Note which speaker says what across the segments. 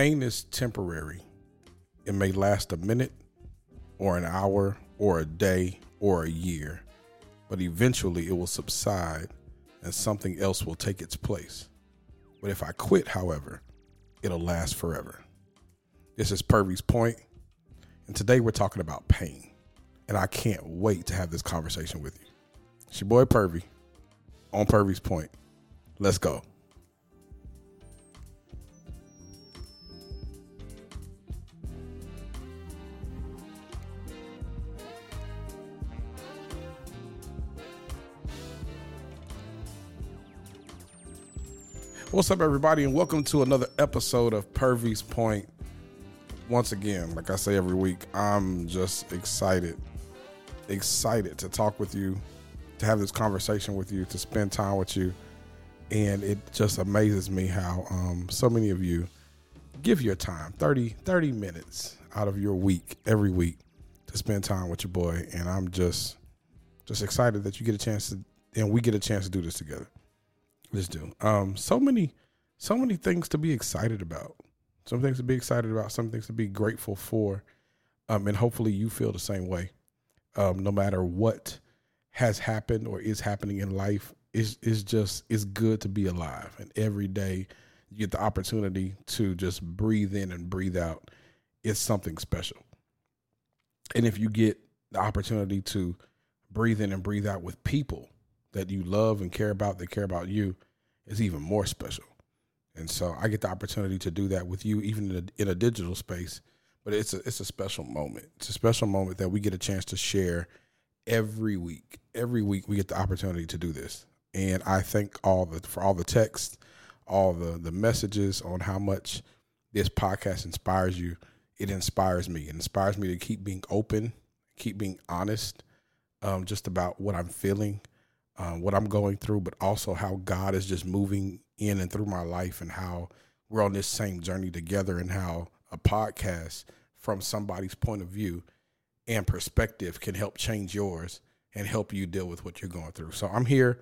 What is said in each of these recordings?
Speaker 1: Pain is temporary. It may last a minute or an hour or a day or a year, but eventually it will subside and something else will take its place. But if I quit, however, it'll last forever. This is Purvy's Point, and today we're talking about pain. And I can't wait to have this conversation with you. It's your boy Purvy on Purvy's Point. Let's go. What's up, everybody, and welcome to another episode of Purvy's Point. Once again, like I say every week, I'm just excited, excited to talk with you, to have this conversation with you, to spend time with you. And it just amazes me how um, so many of you give your time 30, 30 minutes out of your week every week to spend time with your boy. And I'm just, just excited that you get a chance to, and we get a chance to do this together. Let's do. Um, so many, so many things to be excited about. Some things to be excited about. Some things to be grateful for. Um, and hopefully you feel the same way. Um, no matter what has happened or is happening in life, is is just it's good to be alive. And every day you get the opportunity to just breathe in and breathe out. It's something special. And if you get the opportunity to breathe in and breathe out with people that you love and care about, that care about you, is even more special. And so I get the opportunity to do that with you, even in a, in a digital space. But it's a it's a special moment. It's a special moment that we get a chance to share every week. Every week we get the opportunity to do this, and I thank all the for all the texts, all the the messages on how much this podcast inspires you. It inspires me. It inspires me to keep being open, keep being honest, um, just about what I'm feeling, um, what I'm going through, but also how God is just moving in and through my life and how we're on this same journey together and how a podcast from somebody's point of view and perspective can help change yours and help you deal with what you're going through. So I'm here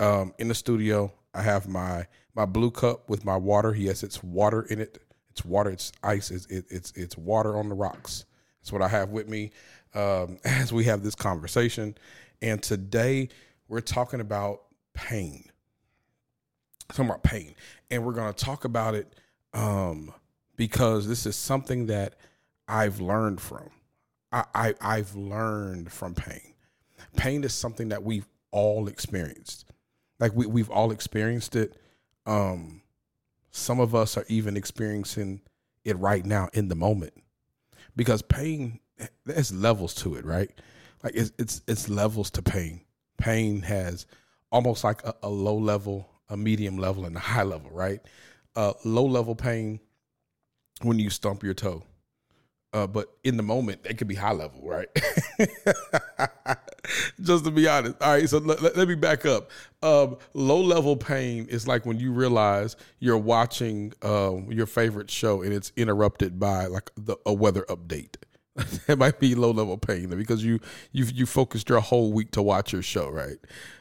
Speaker 1: um, in the studio. I have my my blue cup with my water. Yes, it's water in it. It's water. It's ice. It's it, it's it's water on the rocks. That's what I have with me um, as we have this conversation. And today we're talking about pain. Talking about pain, and we're going to talk about it um, because this is something that I've learned from. I, I I've learned from pain. Pain is something that we've all experienced. Like we we've all experienced it. Um, some of us are even experiencing it right now in the moment because pain there's levels to it, right? Like it's it's it's levels to pain pain has almost like a, a low level, a medium level, and a high level, right? Uh, low level pain when you stump your toe. Uh, but in the moment, it could be high level, right? Just to be honest. All right, so let, let, me back up. Um, low level pain is like when you realize you're watching um, your favorite show and it's interrupted by like the, a weather update. it might be low level pain because you you you focused your whole week to watch your show, right?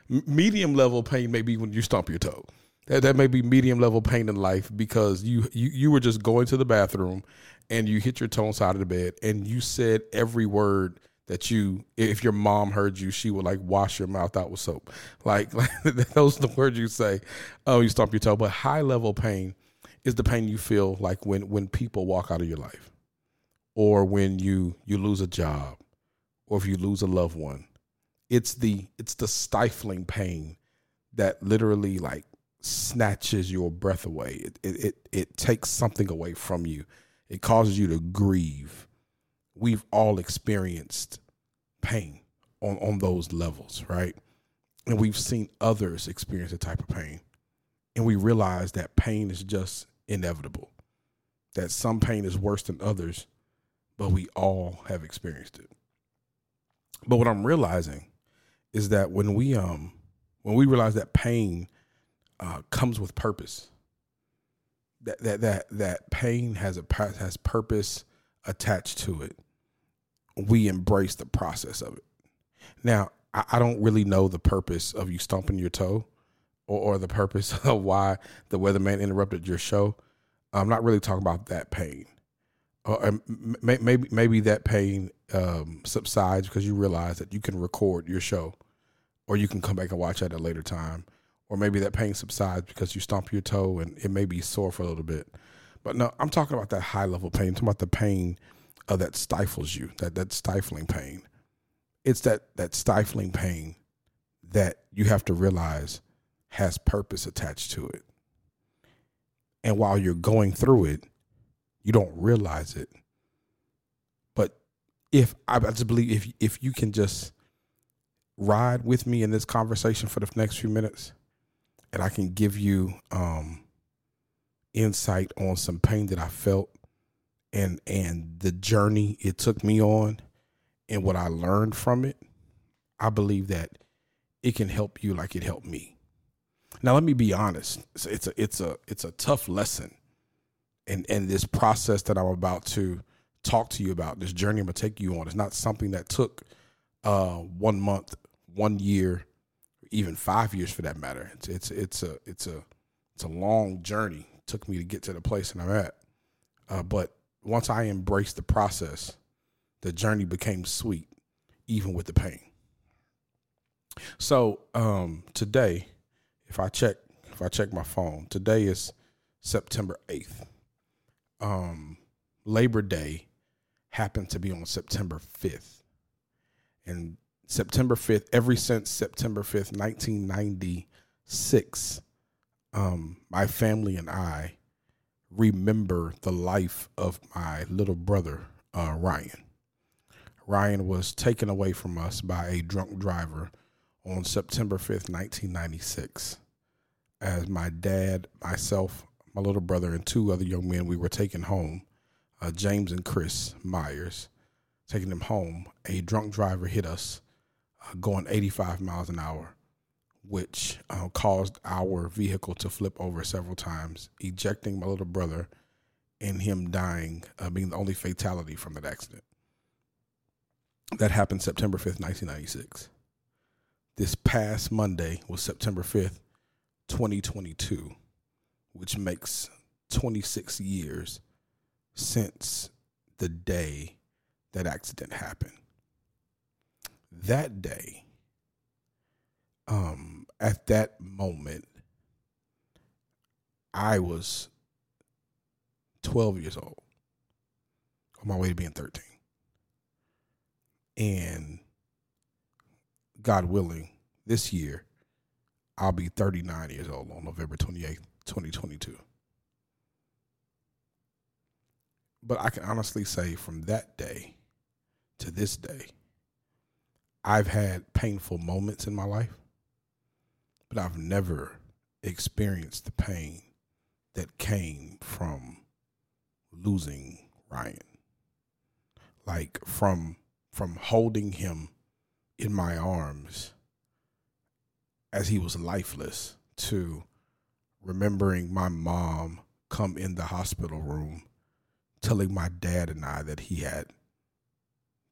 Speaker 1: Medium level pain may be when you stomp your toe. That that may be medium level pain in life because you you you were just going to the bathroom and you hit your toe on side of the bed and you said every word that you if your mom heard you she would like wash your mouth out with soap like, like those are the words you say oh you stomp your toe but high level pain is the pain you feel like when when people walk out of your life or when you you lose a job or if you lose a loved one it's the it's the stifling pain that literally like snatches your breath away. It it it, it takes something away from you. It causes you to grieve. We've all experienced pain on on those levels right? And we've seen others experience the type of pain. And we realize that pain is just inevitable that some pain is worse than others but we all have experienced it. But what I'm realizing is that when we um when we realize that pain uh, comes with purpose, that that that that pain has a has purpose attached to it, we embrace the process of it. Now, I, I don't really know the purpose of you stomping your toe, or, or the purpose of why the weatherman interrupted your show. I'm not really talking about that pain. Uh, maybe maybe that pain um, subsides because you realize that you can record your show, or you can come back and watch at a later time, or maybe that pain subsides because you stomp your toe and it may be sore for a little bit. But no, I'm talking about that high level pain. I'm talking about the pain uh, that stifles you, that that stifling pain. It's that that stifling pain that you have to realize has purpose attached to it. And while you're going through it, you don't realize it. But if I just believe if if you can just ride with me in this conversation for the next few minutes, and I can give you um, insight on some pain that I felt and and the journey it took me on and what I learned from it, I believe that it can help you like it helped me. Now let me be honest. It's, a it's a it's a tough lesson. And and this process that I'm about to talk to you about, this journey I'm gonna take you on, is not something that took uh one month, one year, even five years for that matter. It's it's it's a it's a it's a long journey. It took me to get to the place that I'm at. Uh, but once I embraced the process, the journey became sweet, even with the pain. So um, today, if I check if I check my phone, today is September eighth. Um, Labor Day happened to be on September fifth, and September fifth, ever since September fifth, nineteen ninety six, um, my family and I remember the life of my little brother uh, Ryan. Ryan was taken away from us by a drunk driver on September 5th, 1996. As my dad, myself, my little brother, and two other young men, we were taken home, uh, James and Chris Myers, taking them home. A drunk driver hit us uh, going 85 miles an hour, which uh, caused our vehicle to flip over several times, ejecting my little brother and him dying, uh, being the only fatality from that accident. That happened September 5th, 1996 this past Monday was September 5th, 2022, which makes 26 years since the day that accident happened. That day, um, at that moment, I was 12 years old on my way to being 13. And God willing, this year, I'll be 39 years old on November 28th, 2022. But I can honestly say from that day to this day, I've had painful moments in my life, but I've never experienced the pain that came from losing Ryan. Like from from holding him in my arms as he was lifeless to remembering my mom come in the hospital room telling my dad and I that he had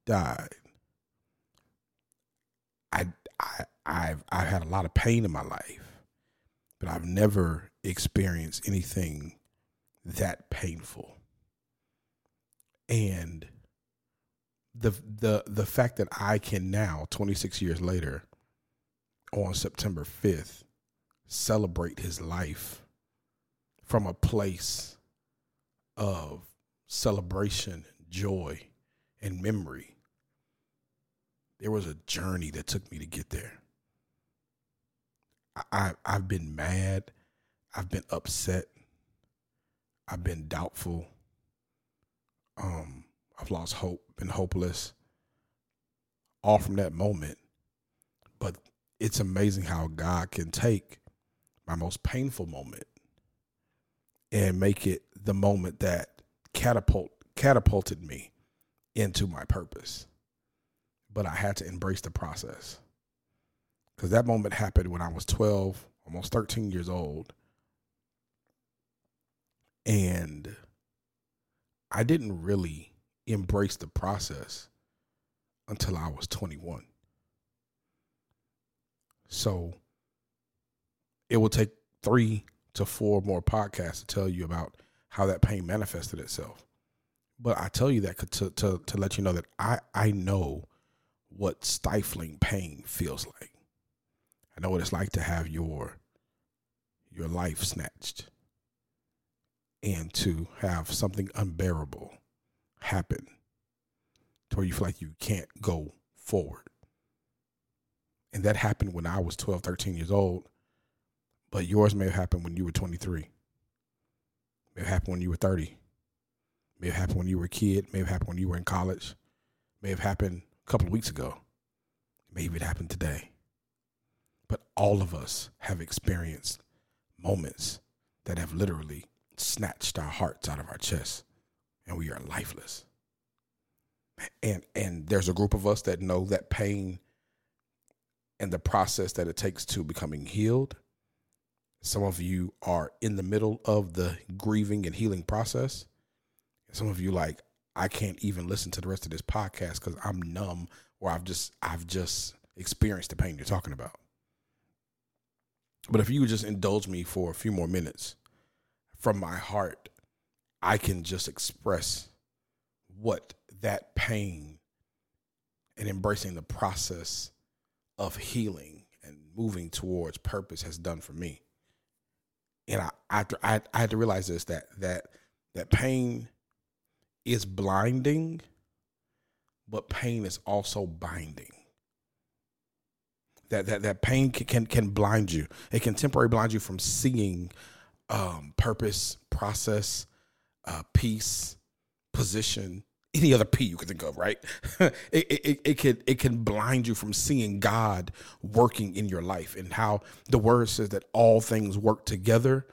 Speaker 1: died. I I I've I had a lot of pain in my life, but I've never experienced anything that painful. And the the the fact that I can now, 26 years later, on September 5th, celebrate his life from a place of celebration, joy, and memory. There was a journey that took me to get there. I, I've been mad. I've been upset. I've been doubtful. Um, I've lost hope, been hopeless, all from that moment. But it's amazing how God can take my most painful moment and make it the moment that catapult catapulted me into my purpose. But I had to embrace the process. Cuz that moment happened when I was 12, almost 13 years old. And I didn't really embrace the process until I was 21. So it will take three to four more podcasts to tell you about how that pain manifested itself. But I tell you that to to to let you know that I I know what stifling pain feels like. I know what it's like to have your your life snatched and to have something unbearable happen to where you feel like you can't go forward. And that happened when I was 12, 13 years old. But yours may have happened when you were 23. May have happened when you were 30. May have happened when you were a kid. May have happened when you were in college. May have happened a couple of weeks ago. Maybe it happened today. But all of us have experienced moments that have literally snatched our hearts out of our chests and we are lifeless. And and there's a group of us that know that pain and the process that it takes to becoming healed. Some of you are in the middle of the grieving and healing process. Some of you like I can't even listen to the rest of this podcast cuz I'm numb or I've just I've just experienced the pain you're talking about. But if you would just indulge me for a few more minutes from my heart, I can just express what that pain and embracing the process of healing and moving towards purpose has done for me. And I after I, I had to realize this that that that pain is blinding, but pain is also binding that that that pain can can, can blind you. It can temporarily blind you from seeing um, purpose, process, uh, peace, position, any other P you can think of, right? it, it, it can it can blind you from seeing God working in your life and how the word says that all things work together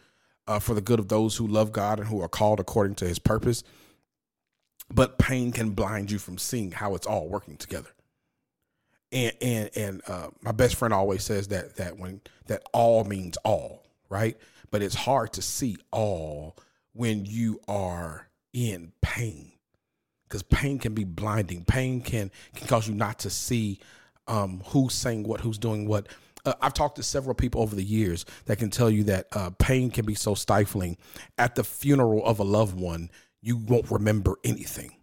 Speaker 1: uh, for the good of those who love God and who are called according to His purpose. But pain can blind you from seeing how it's all working together and and and uh, my best friend always says that that when that all means all, right? But it's hard to see all when you are in pain, because pain can be blinding. Pain can can cause you not to see um, who's saying what, who's doing what. Uh, I've talked to several people over the years that can tell you that uh, pain can be so stifling. At the funeral of a loved one, you won't remember anything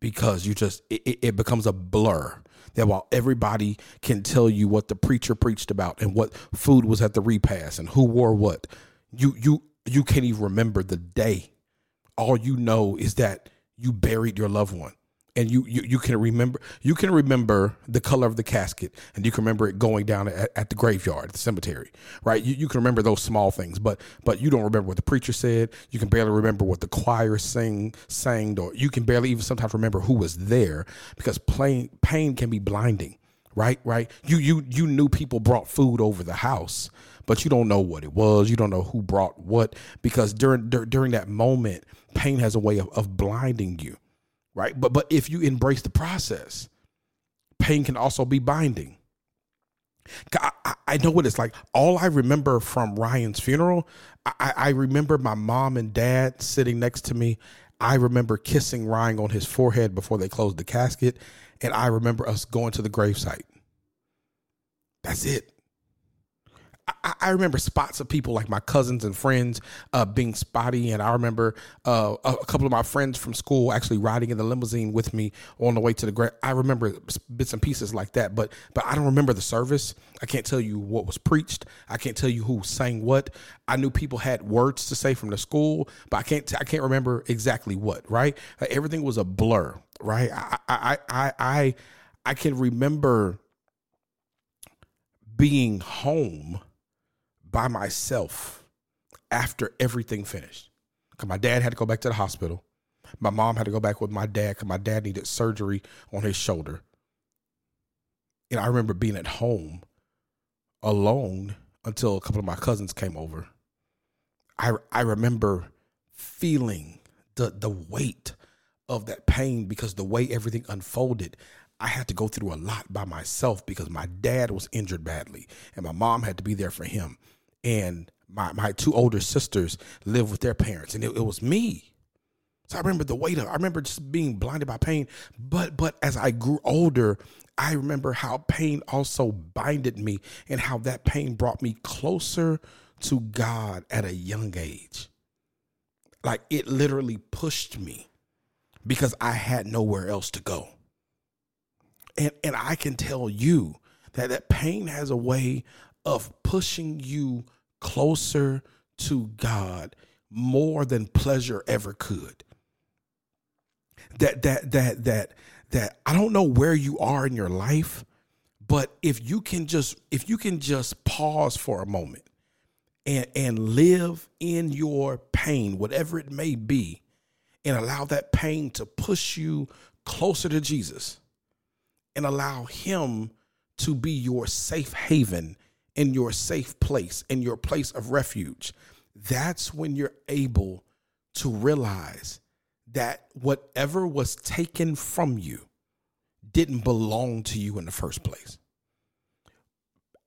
Speaker 1: because you just it, it becomes a blur that while everybody can tell you what the preacher preached about and what food was at the repast and who wore what you you you can't even remember the day all you know is that you buried your loved one. And you, you you can remember you can remember the color of the casket and you can remember it going down at, at the graveyard at the cemetery right? You, you can remember those small things but but you don't remember what the preacher said. You can barely remember what the choir sang sang or you can barely even sometimes remember who was there because pain pain can be blinding right right? You you you knew people brought food over the house but you don't know what it was. You don't know who brought what because during during that moment pain has a way of, of blinding you right? But but if you embrace the process, pain can also be binding. I, I, know what it's like. All I remember from Ryan's funeral, I, I remember my mom and dad sitting next to me. I remember kissing Ryan on his forehead before they closed the casket, and I remember us going to the gravesite. That's it. I, I, remember spots of people like my cousins and friends uh, being spotty, and I remember uh, a, couple of my friends from school actually riding in the limousine with me on the way to the grave. I remember bits and pieces like that, but but I don't remember the service. I can't tell you what was preached. I can't tell you who sang what. I knew people had words to say from the school, but I can't I can't remember exactly what. Right, everything was a blur. Right, I I I I, I can remember being home by myself after everything finished. Because my dad had to go back to the hospital. My mom had to go back with my dad because my dad needed surgery on his shoulder. And I remember being at home alone until a couple of my cousins came over. I I remember feeling the the weight of that pain because the way everything unfolded, I had to go through a lot by myself because my dad was injured badly and my mom had to be there for him and my my two older sisters live with their parents, and it, it was me. So I remember the weight of. I remember just being blinded by pain. But but as I grew older, I remember how pain also binded me, and how that pain brought me closer to God at a young age. like it literally pushed me because I had nowhere else to go. And and I can tell you that that pain has a way of pushing you closer to God more than pleasure ever could. That that that that that I don't know where you are in your life, but if you can just if you can just pause for a moment and and live in your pain, whatever it may be, and allow that pain to push you closer to Jesus and allow him to be your safe haven and your safe place in your place of refuge. That's when you're able to realize that whatever was taken from you didn't belong to you in the first place.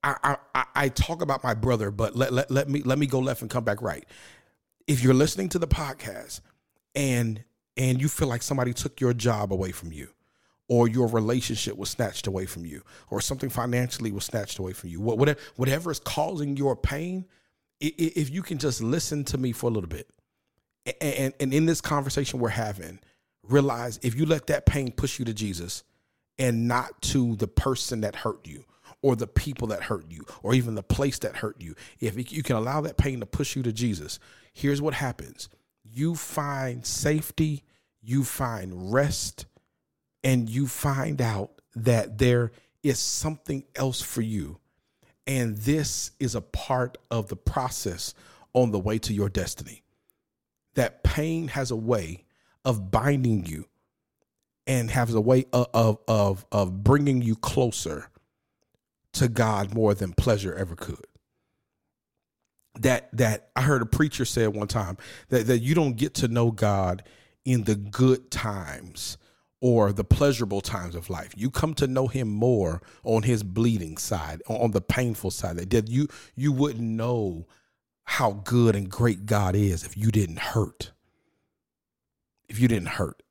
Speaker 1: I, I, I talk about my brother, but let, let, let me let me go left and come back right. If you're listening to the podcast and and you feel like somebody took your job away from you, or your relationship was snatched away from you, or something financially was snatched away from you, whatever whatever is causing your pain, if you can just listen to me for a little bit, and and in this conversation we're having, realize if you let that pain push you to Jesus, and not to the person that hurt you or the people that hurt you or even the place that hurt you. If you can allow that pain to push you to Jesus, here's what happens you find safety, you find rest, and you find out that there is something else for you. And this is a part of the process on the way to your destiny. That pain has a way of binding you and has a way of, of, of, of bringing you closer to God more than pleasure ever could. That that I heard a preacher say one time that, that you don't get to know God in the good times or the pleasurable times of life. You come to know him more on his bleeding side, on the painful side. That you you wouldn't know how good and great God is if you didn't hurt. If you didn't hurt.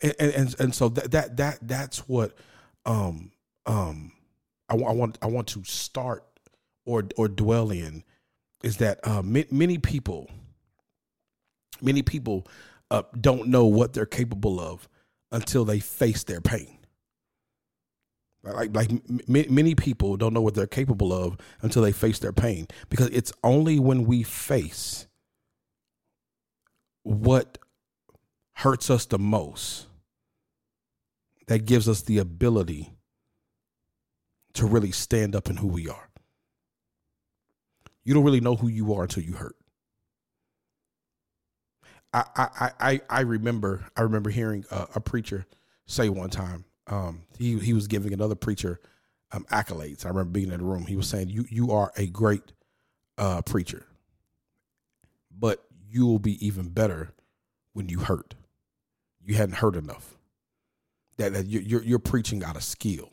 Speaker 1: And and, and so that that that that's what um um I, I want I want to start or or dwell in is that uh, many people many people uh, don't know what they're capable of until they face their pain. Like like m- many people don't know what they're capable of until they face their pain because it's only when we face what hurts us the most that gives us the ability to really stand up in who we are. You don't really know who you are until you hurt. I I I I remember I remember hearing a, a preacher say one time. Um, he he was giving another preacher um, accolades. I remember being in the room. He was saying, "You you are a great uh, preacher, but you will be even better when you hurt. You hadn't hurt enough. That that you're you're preaching out of skill.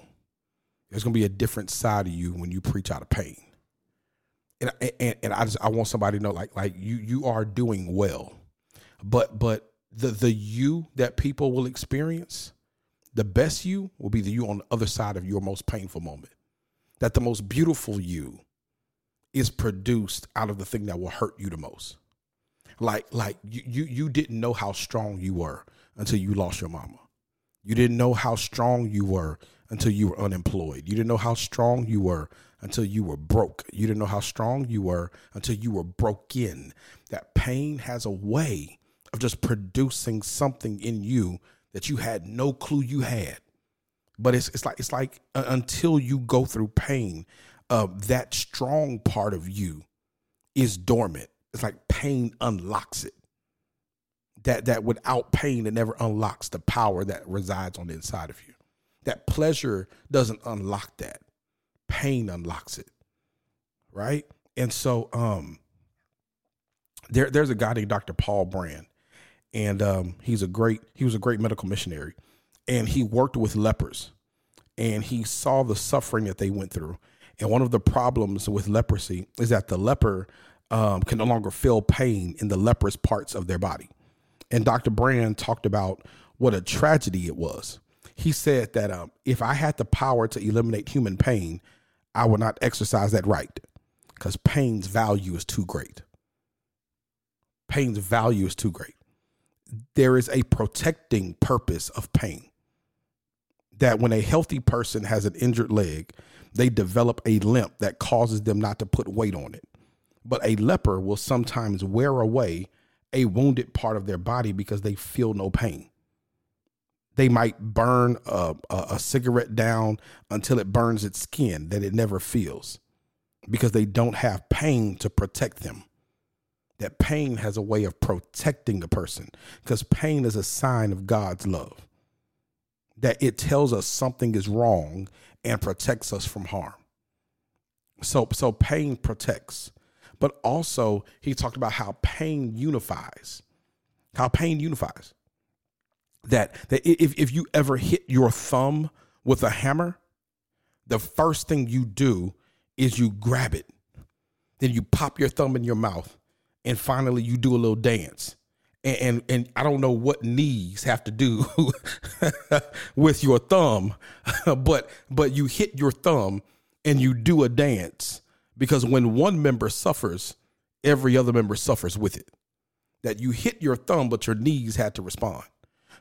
Speaker 1: There's gonna be a different side of you when you preach out of pain. And and, and I just I want somebody to know like like you you are doing well, but but the the you that people will experience, the best you will be the you on the other side of your most painful moment. That the most beautiful you is produced out of the thing that will hurt you the most. Like like you you, you didn't know how strong you were until you lost your mama. You didn't know how strong you were until you were unemployed. You didn't know how strong you were until you were broke. You didn't know how strong you were until you were broken. That pain has a way of just producing something in you that you had no clue you had. But it's it's like it's like uh, until you go through pain, uh, that strong part of you is dormant. It's like pain unlocks it. That that without pain, it never unlocks the power that resides on the inside of you. That pleasure doesn't unlock that. Pain unlocks it. Right? And so um there there's a guy named Dr. Paul Brand. And um he's a great he was a great medical missionary. And he worked with lepers. And he saw the suffering that they went through. And one of the problems with leprosy is that the leper um, can no longer feel pain in the leprous parts of their body. And Dr. Brand talked about what a tragedy it was he said that um, if I had the power to eliminate human pain, I would not exercise that right because pain's value is too great. Pain's value is too great. There is a protecting purpose of pain. That when a healthy person has an injured leg, they develop a limp that causes them not to put weight on it. But a leper will sometimes wear away a wounded part of their body because they feel no pain. They might burn a, a, a, cigarette down until it burns its skin that it never feels because they don't have pain to protect them. That pain has a way of protecting a person because pain is a sign of God's love. That it tells us something is wrong and protects us from harm. So, so pain protects, but also he talked about how pain unifies. How pain unifies. That that if, if you ever hit your thumb with a hammer, the first thing you do is you grab it. Then you pop your thumb in your mouth, and finally you do a little dance. And, and, and I don't know what knees have to do with your thumb, but but you hit your thumb and you do a dance because when one member suffers, every other member suffers with it. That you hit your thumb, but your knees had to respond.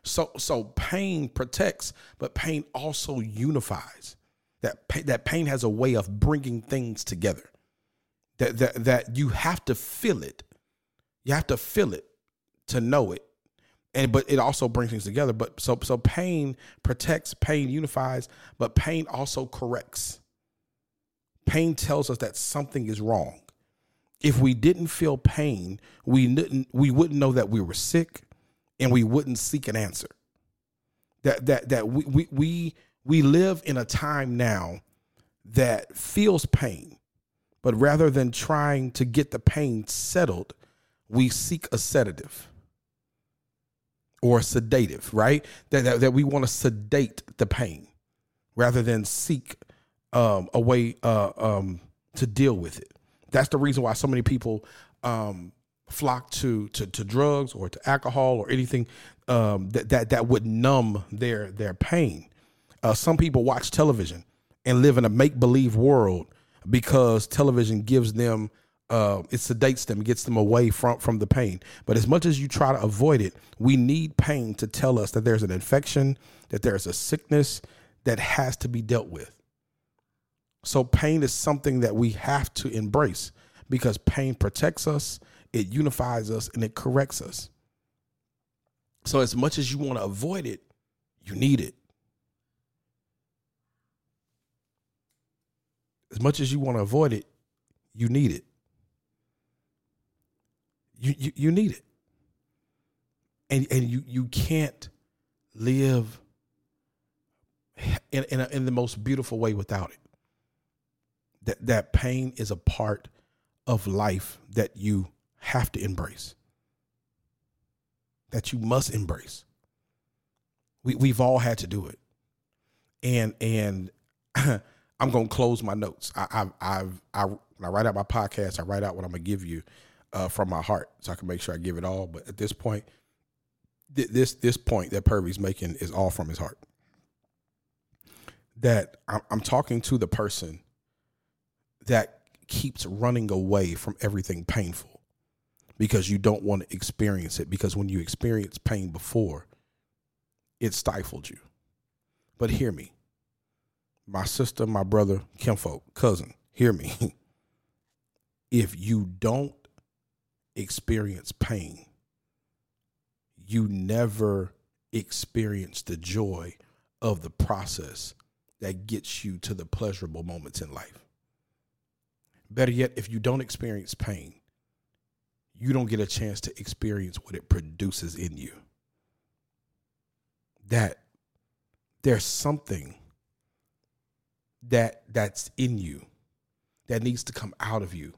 Speaker 1: So so pain protects, but pain also unifies. That pain, that pain has a way of bringing things together. That that that you have to feel it. You have to feel it to know it. And but it also brings things together. But so so pain protects, pain unifies, but pain also corrects. Pain tells us that something is wrong. If we didn't feel pain, we didn't we wouldn't know that we were sick and we wouldn't seek an answer. That that that we we we, we live in a time now that feels pain, but rather than trying to get the pain settled, we seek a sedative or a sedative, right? That, that, that we want to sedate the pain rather than seek um, a way uh, um, to deal with it. That's the reason why so many people um, flock to, to to drugs or to alcohol or anything um, that that that would numb their their pain. Uh, some people watch television and live in a make believe world because television gives them uh, it sedates them, gets them away from from the pain. But as much as you try to avoid it, we need pain to tell us that there's an infection, that there's a sickness that has to be dealt with. So pain is something that we have to embrace because pain protects us, it unifies us, and it corrects us. So as much as you want to avoid it, you need it. As much as you want to avoid it, you need it you, you, you need it. And, and you, you can't live in, in, a, in the most beautiful way without it. That, that pain is a part of life that you have to embrace, that you must embrace. We, we've all had to do it. And, and I'm going to close my notes. I, I've, I've, I, I write out my podcast, I write out what I'm going to give you uh, from my heart, so I can make sure I give it all. But at this point, th- this this point that Purvy's making is all from his heart. That I'm, I'm talking to the person that keeps running away from everything painful because you don't want to experience it. Because when you experience pain before, it stifled you. But hear me, my sister, my brother, kinfolk, cousin, hear me. if you don't experience pain, you never experience the joy of the process that gets you to the pleasurable moments in life. Better yet, if you don't experience pain, you don't get a chance to experience what it produces in you. That there's something that that's in you that needs to come out of you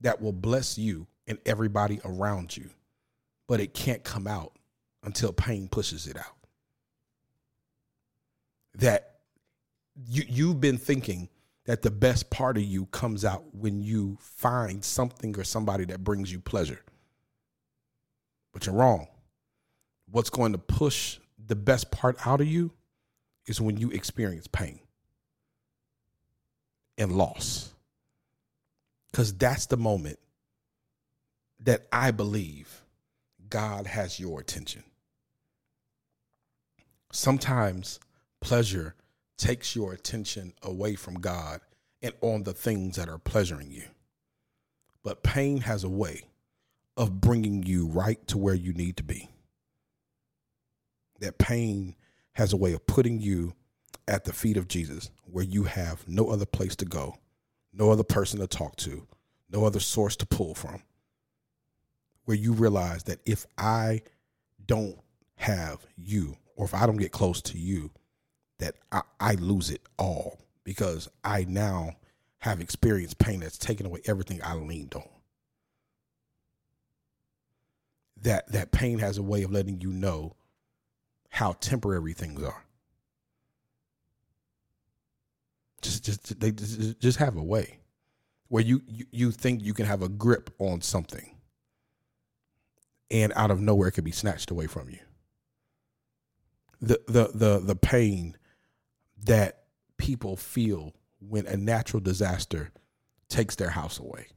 Speaker 1: that will bless you and everybody around you, but it can't come out until pain pushes it out. That you you've been thinking that the best part of you comes out when you find something or somebody that brings you pleasure. But you're wrong. What's going to push the best part out of you is when you experience pain and loss. Because that's the moment that I believe God has your attention. Sometimes pleasure takes your attention away from God and on the things that are pleasuring you. But pain has a way of bringing you right to where you need to be. That pain has a way of putting you at the feet of Jesus where you have no other place to go, no other person to talk to, no other source to pull from. Where you realize that if I don't have you, or if I don't get close to you, that I, I lose it all because I now have experienced pain that's taken away everything I leaned on. That that pain has a way of letting you know how temporary things are. Just just they just have a way where you, you you think you can have a grip on something and out of nowhere it could be snatched away from you. The the the the pain that people feel when a natural disaster takes their house away.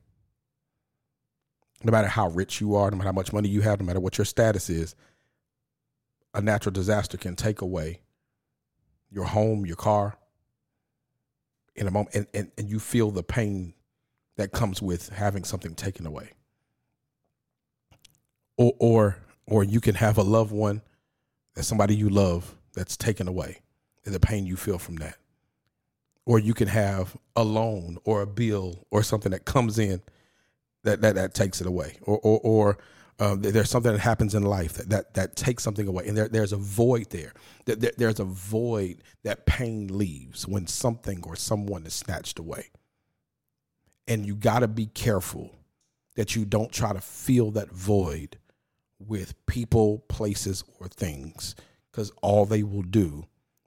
Speaker 1: No matter how rich you are, no matter how much money you have, no matter what your status is, a natural disaster can take away your home, your car in a moment, and, and, and you feel the pain that comes with having something taken away. Or, or, or you can have a loved one that somebody you love that's taken away and the pain you feel from that. Or you can have a loan or a bill or something that comes in that that, that takes it away. Or or, or um, there's something that happens in life that, that, that takes something away, and there, there's a void there. there. There's a void that pain leaves when something or someone is snatched away. And you got to be careful that you don't try to fill that void with people, places, or things, because all they will do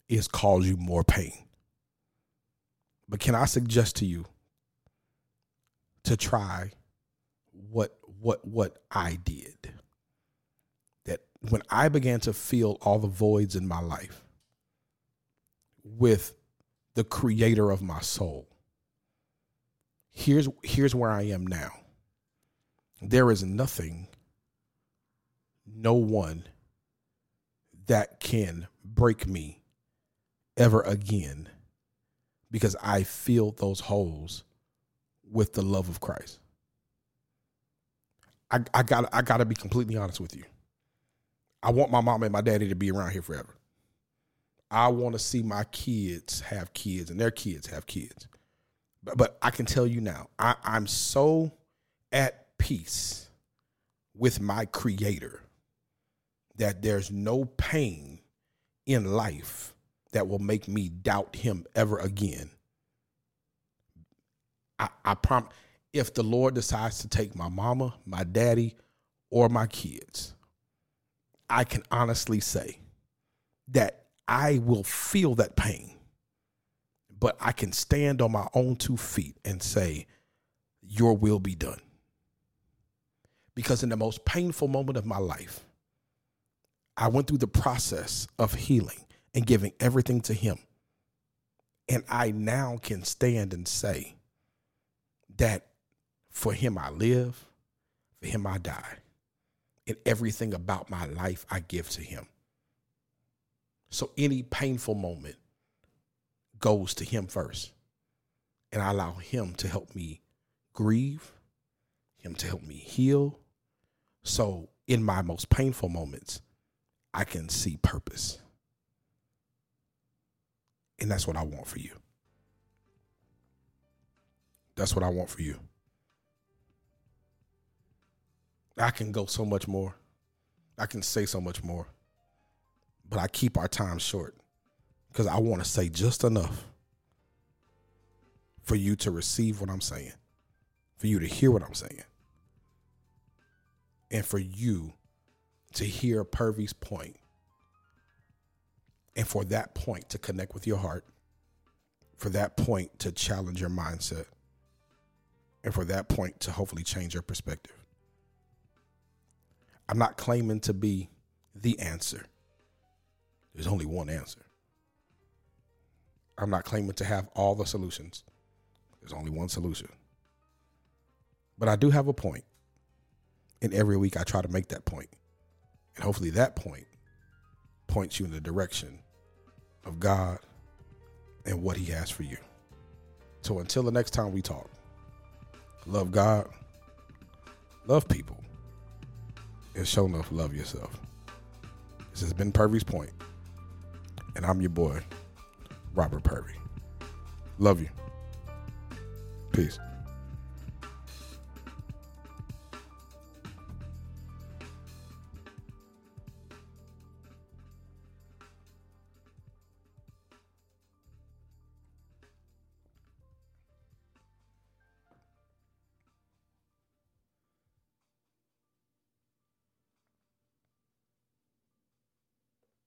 Speaker 1: is cause you more pain. But can I suggest to you to try what what what I did? That when I began to fill all the voids in my life with the creator of my soul. Here's here's where I am now. There is nothing no one that can break me ever again because I filled those holes with the love of Christ. I, I got I got to be completely honest with you. I want my mom and my daddy to be around here forever. I want to see my kids have kids and their kids have kids. But, but I can tell you now, I, I'm so at peace with my creator that there's no pain in life that will make me doubt him ever again. I, I prom if the Lord decides to take my mama, my daddy, or my kids, I can honestly say that I will feel that pain, but I can stand on my own two feet and say, Your will be done. Because in the most painful moment of my life, I went through the process of healing and giving everything to Him. And I now can stand and say that for Him I live, for Him I die, and everything about my life I give to Him. So any painful moment goes to Him first. And I allow Him to help me grieve, Him to help me heal. So in my most painful moments, I can see purpose. And that's what I want for you. That's what I want for you. I can go so much more. I can say so much more. But I keep our time short because I want to say just enough for you to receive what I'm saying, for you to hear what I'm saying, and for you to hear Purvy's point and for that point to connect with your heart, for that point to challenge your mindset, and for that point to hopefully change your perspective. I'm not claiming to be the answer. There's only one answer. I'm not claiming to have all the solutions. There's only one solution. But I do have a point. And every week I try to make that point. And hopefully that point points you in the direction of God and what He has for you. So until the next time we talk, love God, love people, and show enough love yourself. This has been Purvy's Point, and I'm your boy, Robert Purvey. Love you. Peace.